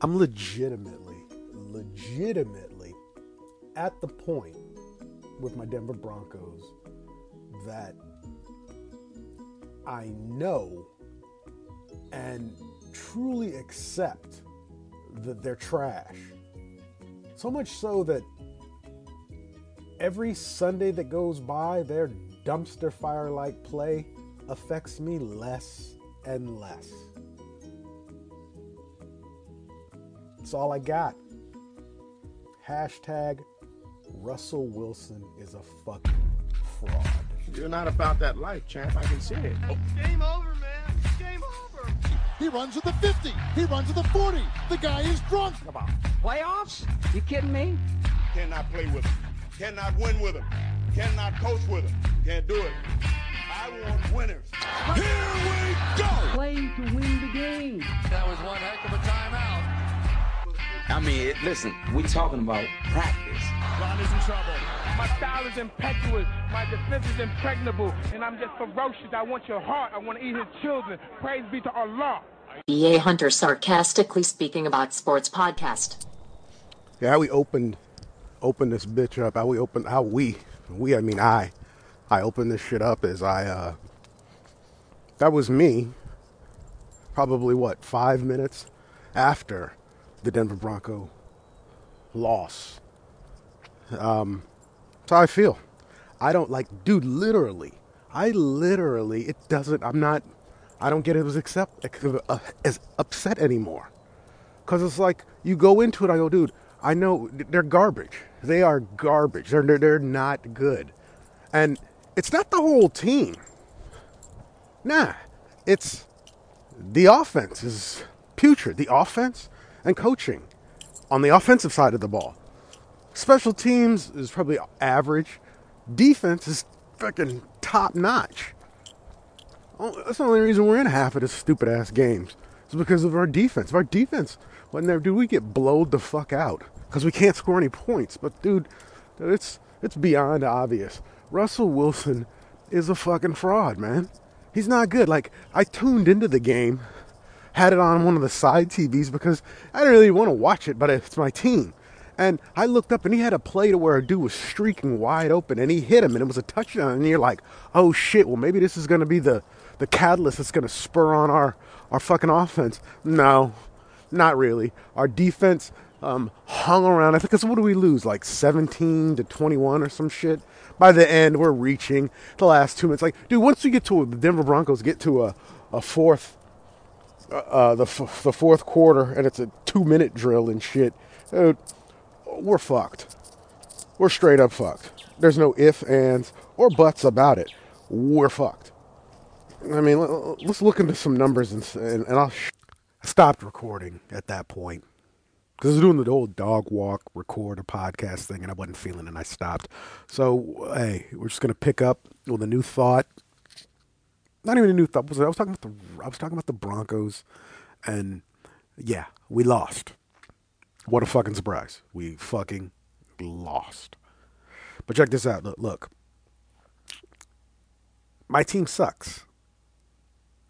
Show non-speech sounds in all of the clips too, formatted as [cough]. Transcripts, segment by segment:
I'm legitimately, legitimately at the point with my Denver Broncos that I know and truly accept that they're trash. So much so that every Sunday that goes by, their dumpster fire like play affects me less and less. That's all I got. Hashtag Russell Wilson is a fucking fraud. You're not about that life, champ. I can see it. Game over, man. Game over. He runs to the 50. He runs to the 40. The guy is drunk. Come on. Playoffs? You kidding me? Cannot play with him. Cannot win with him. Cannot coach with him. Can't do it. I want winners. Here we go. Play to win the game. That was one heck of a timeout. I mean, it, listen, we're talking about practice. Ron is in trouble. My style is impetuous. My defense is impregnable. And I'm just ferocious. I want your heart. I want to eat his children. Praise be to Allah. B.A. Hunter sarcastically speaking about sports podcast. Yeah, how we opened opened this bitch up. How we opened how we we I mean I I opened this shit up as I uh that was me probably what five minutes after the Denver Bronco loss. Um that's how I feel. I don't like dude literally. I literally it doesn't I'm not I don't get as accept as upset anymore. Cause it's like you go into it, I go, dude, I know they're garbage. They are garbage. They're, they're, they're not good. And it's not the whole team. Nah, it's the offense is putrid. The offense and coaching on the offensive side of the ball. Special teams is probably average. Defense is fucking top notch. Oh, That's the only reason we're in half of this stupid ass games. It's because of our defense. If our defense wasn't there, dude, we get blowed the fuck out because we can't score any points. But dude, it's it's beyond obvious. Russell Wilson is a fucking fraud, man. He's not good. Like I tuned into the game, had it on one of the side TVs because I didn't really want to watch it, but it's my team. And I looked up and he had a play to where a dude was streaking wide open and he hit him and it was a touchdown. And you're like, oh shit, well maybe this is going to be the, the catalyst that's going to spur on our, our fucking offense. No, not really. Our defense um, hung around. I think because what do we lose? Like 17 to 21 or some shit. By the end, we're reaching the last two minutes. Like, dude, once we get to the Denver Broncos get to a, a fourth, uh, the f- the fourth quarter, and it's a two minute drill and shit, dude, we're fucked. We're straight up fucked. There's no ifs, ands, or buts about it. We're fucked. I mean, let's look into some numbers and, and, and I'll. Sh- I stopped recording at that point because I was doing the old dog walk, record a podcast thing, and I wasn't feeling it, and I stopped. So, hey, we're just gonna pick up with a new thought. Not even a new thought. Was? I was talking about the I was talking about the Broncos, and yeah, we lost. What a fucking surprise! We fucking lost. But check this out. Look, look. My team sucks,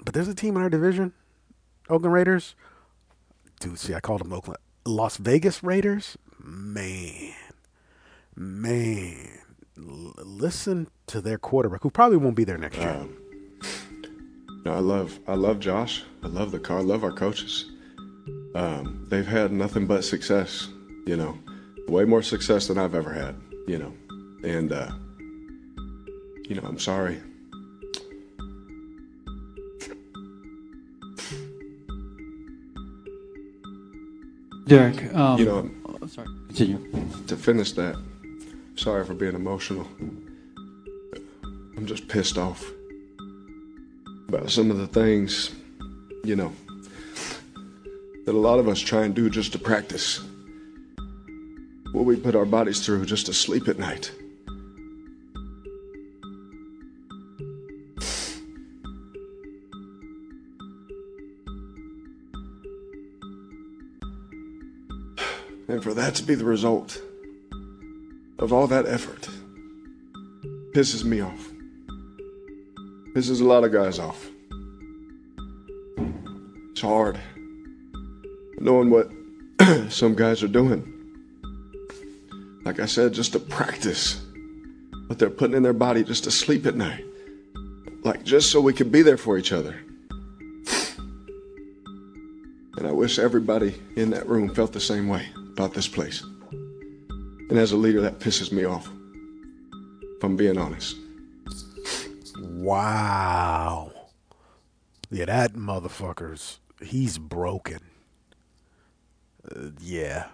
but there's a team in our division, Oakland Raiders. Dude, see, I called them Oakland. Las Vegas Raiders, man, man, L- listen to their quarterback, who probably won't be there next year. Um, No, I love I love Josh. I love the car. I love our coaches. Um, they've had nothing but success. You know, way more success than I've ever had. You know, and uh, you know I'm sorry. Derek, um, You know, oh, sorry, continue. to finish that, sorry for being emotional. I'm just pissed off about some of the things, you know, that a lot of us try and do just to practice. What we put our bodies through just to sleep at night. And for that to be the result of all that effort pisses me off. Pisses a lot of guys off. It's hard. Knowing what [clears throat] some guys are doing. Like I said, just to practice what they're putting in their body just to sleep at night. Like just so we could be there for each other. And I wish everybody in that room felt the same way about this place. And as a leader, that pisses me off. If I'm being honest. Wow. Yeah, that motherfucker's he's broken. Uh, yeah.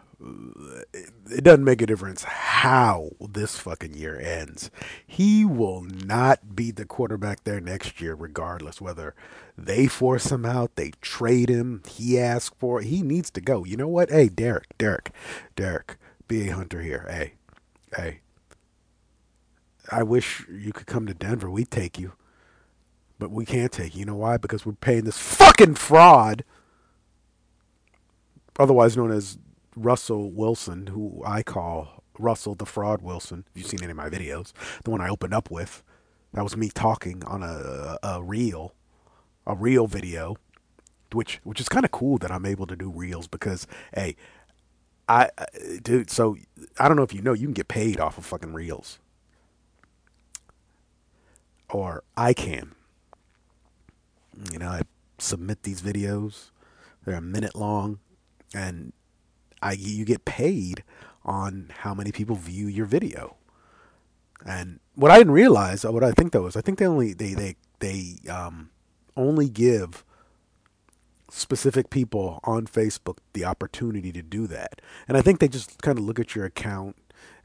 It, it doesn't make a difference how this fucking year ends. He will not be the quarterback there next year, regardless whether they force him out, they trade him, he asks for it. He needs to go. You know what? Hey, Derek, Derek, Derek, be a hunter here. Hey, hey. I wish you could come to Denver. We'd take you. But we can't take you. You know why? Because we're paying this fucking fraud, otherwise known as Russell Wilson, who I call Russell the Fraud Wilson. If you've seen any of my videos, the one I opened up with, that was me talking on a, a reel, a reel video, which which is kind of cool that I'm able to do reels because hey, I uh, dude, so I don't know if you know, you can get paid off of fucking reels, or I can. You know, I submit these videos. They're a minute long, and I you get paid on how many people view your video. And what I didn't realize, what I think though is, I think they only they they they um, only give specific people on Facebook the opportunity to do that. And I think they just kind of look at your account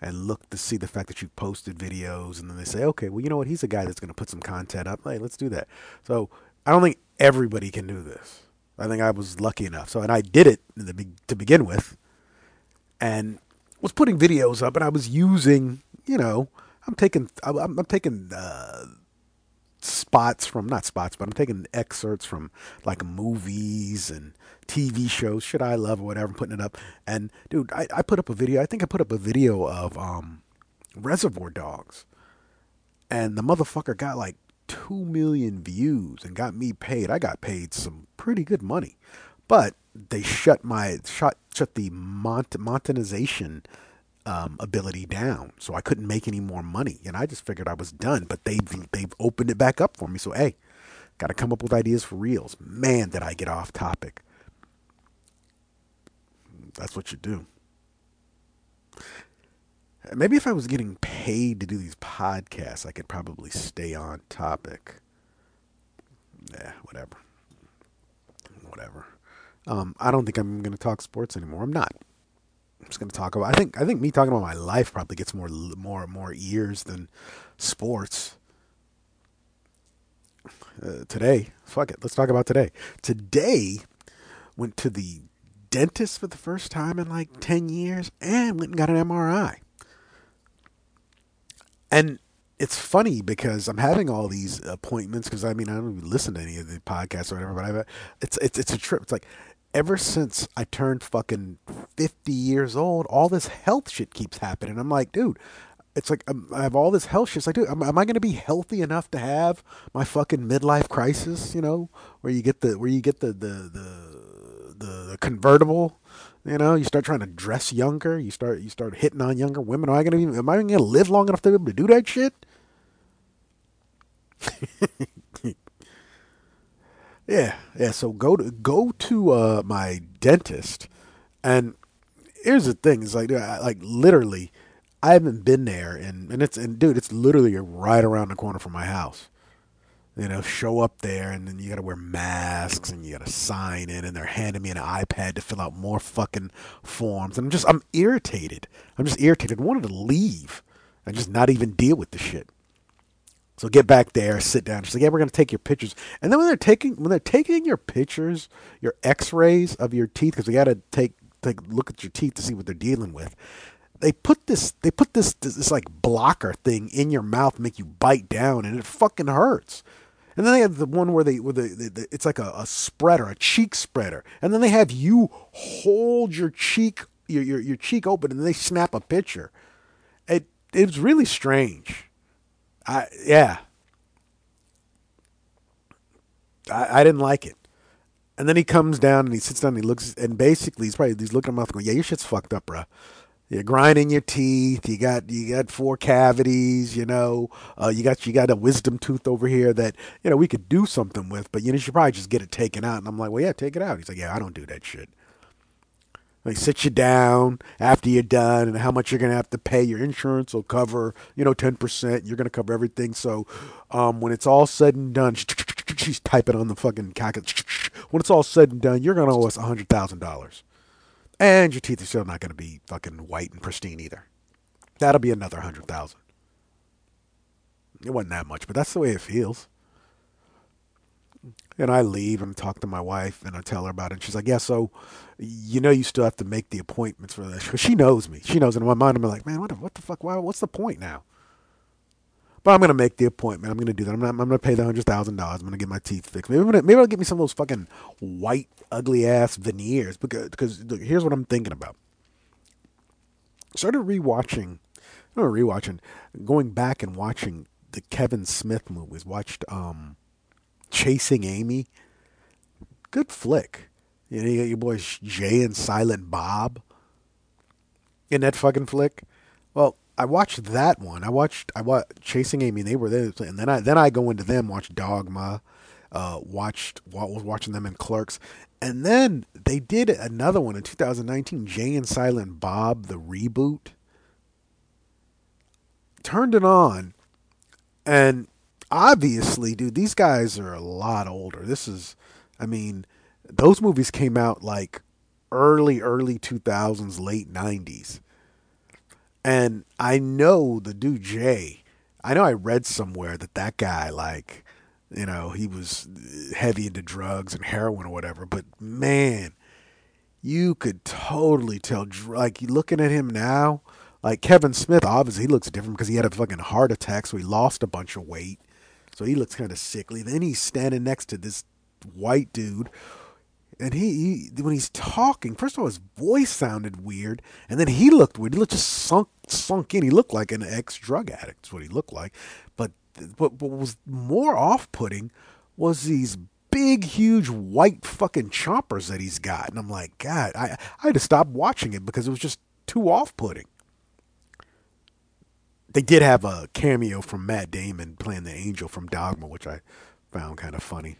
and look to see the fact that you posted videos, and then they say, okay, well, you know what? He's a guy that's going to put some content up. Hey, let's do that. So I don't think everybody can do this. I think I was lucky enough. So, and I did it the, to begin with, and was putting videos up, and I was using, you know, I'm taking, I'm, I'm taking uh, spots from not spots, but I'm taking excerpts from like movies and TV shows, shit I love or whatever, I'm putting it up. And dude, I, I put up a video. I think I put up a video of um, Reservoir Dogs, and the motherfucker got like two million views and got me paid. I got paid some pretty good money, but they shut my shut shut the mont- monetization um, ability down, so I couldn't make any more money, and I just figured I was done. But they've they've opened it back up for me, so hey, got to come up with ideas for reels. Man, did I get off topic. That's what you do. Maybe if I was getting paid to do these podcasts, I could probably stay on topic. Yeah, whatever. Whatever. Um, I don't think I'm going to talk sports anymore. I'm not. I'm just going to talk about. I think. I think me talking about my life probably gets more, more, more ears than sports. Uh, today, fuck it. Let's talk about today. Today, went to the dentist for the first time in like ten years, and went and got an MRI. And it's funny because I'm having all these appointments because I mean I don't even listen to any of the podcasts or whatever, but I it's it's it's a trip. It's like ever since I turned fucking 50 years old, all this health shit keeps happening. I'm like, dude, it's like um, I have all this health shit. It's like, dude, am, am I going to be healthy enough to have my fucking midlife crisis? You know, where you get the where you get the the the, the, convertible. You know, you start trying to dress younger. You start you start hitting on younger women. Am I gonna am I gonna live long enough to be able to do that shit? [laughs] yeah, yeah. So go to go to uh, my dentist, and here's the thing: is like like literally, I haven't been there, and and it's and dude, it's literally right around the corner from my house. You know, show up there, and then you got to wear masks, and you got to sign in, and they're handing me an iPad to fill out more fucking forms, and I'm just I'm irritated. I'm just irritated. I wanted to leave and just not even deal with the shit. So get back there, sit down. She's like, "Yeah, we're gonna take your pictures." And then when they're taking when they're taking your pictures, your X-rays of your teeth, because they got to take take look at your teeth to see what they're dealing with. They put this they put this, this this like blocker thing in your mouth, make you bite down, and it fucking hurts. And then they have the one where they where the, the, the it's like a, a spreader, a cheek spreader, and then they have you hold your cheek your, your your cheek open, and they snap a picture. It it's really strange. I yeah. I, I didn't like it. And then he comes down and he sits down and he looks and basically he's probably he's looking at my mouth going, Yeah, your shit's fucked up, bruh. You're grinding your teeth. You got you got four cavities. You know, uh, you got you got a wisdom tooth over here that you know we could do something with, but you know you should probably just get it taken out. And I'm like, well, yeah, take it out. He's like, yeah, I don't do that shit. They sit you down after you're done, and how much you're gonna have to pay. Your insurance will cover, you know, ten percent. You're gonna cover everything. So, um, when it's all said and done, [laughs] she's typing on the fucking calculator. [laughs] When it's all said and done, you're gonna owe us a hundred thousand dollars, and your teeth are still not gonna be fucking white and pristine either. That'll be another hundred thousand. It wasn't that much, but that's the way it feels. And I leave and talk to my wife and I tell her about it. And she's like, Yeah, so you know you still have to make the appointments for this. Because she knows me. She knows in my mind I'm like, Man, what the, what the fuck? Why, what's the point now? But I'm gonna make the appointment. I'm gonna do that. I'm, not, I'm gonna pay the hundred thousand dollars. I'm gonna get my teeth fixed. Maybe, gonna, maybe I'll get me some of those fucking white, ugly ass veneers. Because, because look, here's what I'm thinking about. Started rewatching, not rewatching, going back and watching the Kevin Smith movies. Watched um, Chasing Amy. Good flick. You know, you got your boys Jay and Silent Bob in that fucking flick. Well, I watched that one. I watched I watched Chasing Amy. They were there, and then I then I go into them. Watch Dogma. Uh, watched was watching them in Clerks, and then they did another one in 2019. Jay and Silent Bob, the reboot. Turned it on, and obviously, dude, these guys are a lot older. This is, I mean, those movies came out like early, early 2000s, late 90s. And I know the dude Jay, I know I read somewhere that that guy, like, you know, he was heavy into drugs and heroin or whatever, but man, you could totally tell, like, looking at him now, like Kevin Smith, obviously he looks different because he had a fucking heart attack, so he lost a bunch of weight. So he looks kind of sickly. Then he's standing next to this white dude. And he, he, when he's talking, first of all, his voice sounded weird, and then he looked weird. He looked just sunk, sunk in. He looked like an ex-drug addict. That's what he looked like. But what, what was more off-putting was these big, huge white fucking choppers that he's got. And I'm like, God, I, I had to stop watching it because it was just too off-putting they did have a cameo from Matt Damon playing the angel from Dogma, which I found kind of funny.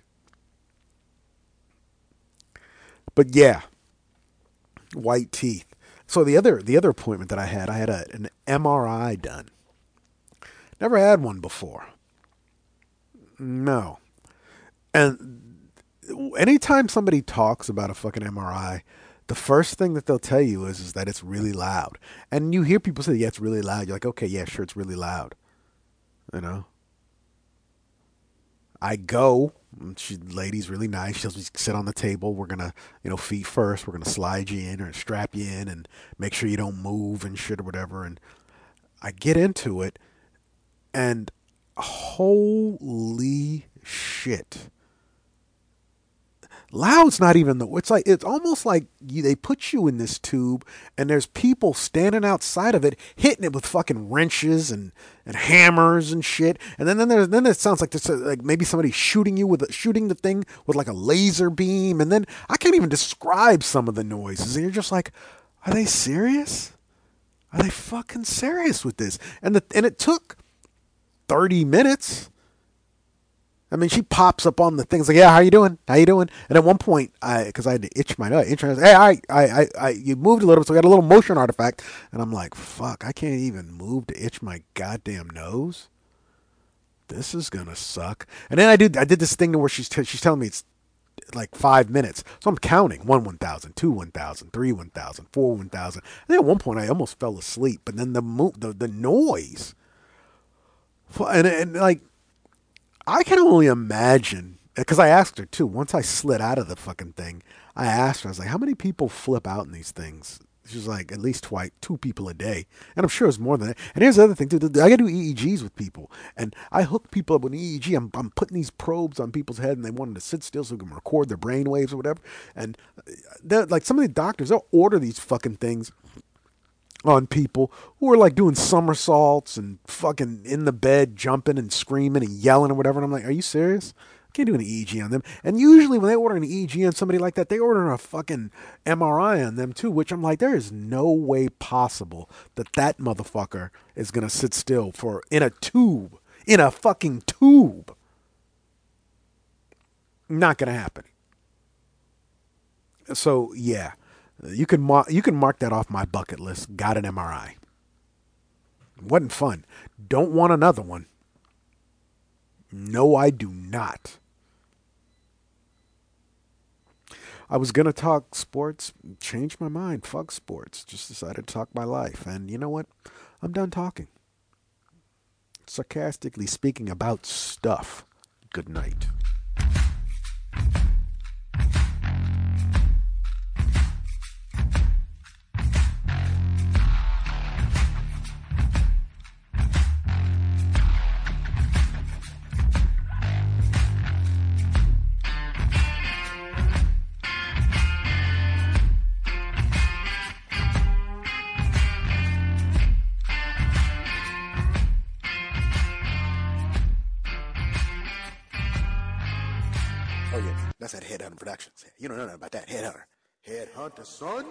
But yeah, white teeth. So the other the other appointment that I had, I had a, an MRI done. Never had one before. No. And anytime somebody talks about a fucking MRI, the first thing that they'll tell you is, is that it's really loud. And you hear people say, yeah, it's really loud. You're like, okay, yeah, sure, it's really loud. You know? I go. She, lady's really nice. She'll sit on the table. We're gonna, you know, feet first. We're gonna slide you in or strap you in and make sure you don't move and shit or whatever. And I get into it, and holy shit! Loud's not even the it's like it's almost like you, they put you in this tube and there's people standing outside of it hitting it with fucking wrenches and, and hammers and shit. And then then there's then it sounds like this like maybe somebody shooting you with a, shooting the thing with like a laser beam. And then I can't even describe some of the noises and you're just like are they serious? Are they fucking serious with this? And the and it took 30 minutes I mean, she pops up on the things like, "Yeah, how you doing? How you doing?" And at one point, I because I had to itch my nut, itch my nut, hey, I, I, I, I, you moved a little bit, so I got a little motion artifact, and I'm like, "Fuck, I can't even move to itch my goddamn nose." This is gonna suck. And then I did, I did this thing where she's t- she's telling me it's like five minutes, so I'm counting one one thousand, two one thousand, three one thousand, four one thousand. And then at one point, I almost fell asleep, but then the mo- the the noise, and and like I can only imagine because I asked her too. Once I slid out of the fucking thing, I asked her. I was like, "How many people flip out in these things?" She's like, "At least twice, two people a day," and I'm sure it's more than that. And here's the other thing too: I got to do EEGs with people, and I hook people up with EEG. I'm, I'm putting these probes on people's head, and they want them to sit still so we can record their brain waves or whatever. And uh, like some of the doctors, they'll order these fucking things on people who are like doing somersaults and fucking in the bed jumping and screaming and yelling or whatever. And I'm like, are you serious? I Can't do an EEG on them. And usually when they order an EEG on somebody like that, they order a fucking MRI on them too, which I'm like, there is no way possible that that motherfucker is going to sit still for in a tube, in a fucking tube. Not going to happen. So, yeah. You can mark you can mark that off my bucket list. Got an MRI. Wasn't fun. Don't want another one. No, I do not. I was to talk sports, changed my mind. Fuck sports. Just decided to talk my life. And you know what? I'm done talking. Sarcastically speaking about stuff. Good night. You don't know nothing about that. Headhunter. Headhunter, son.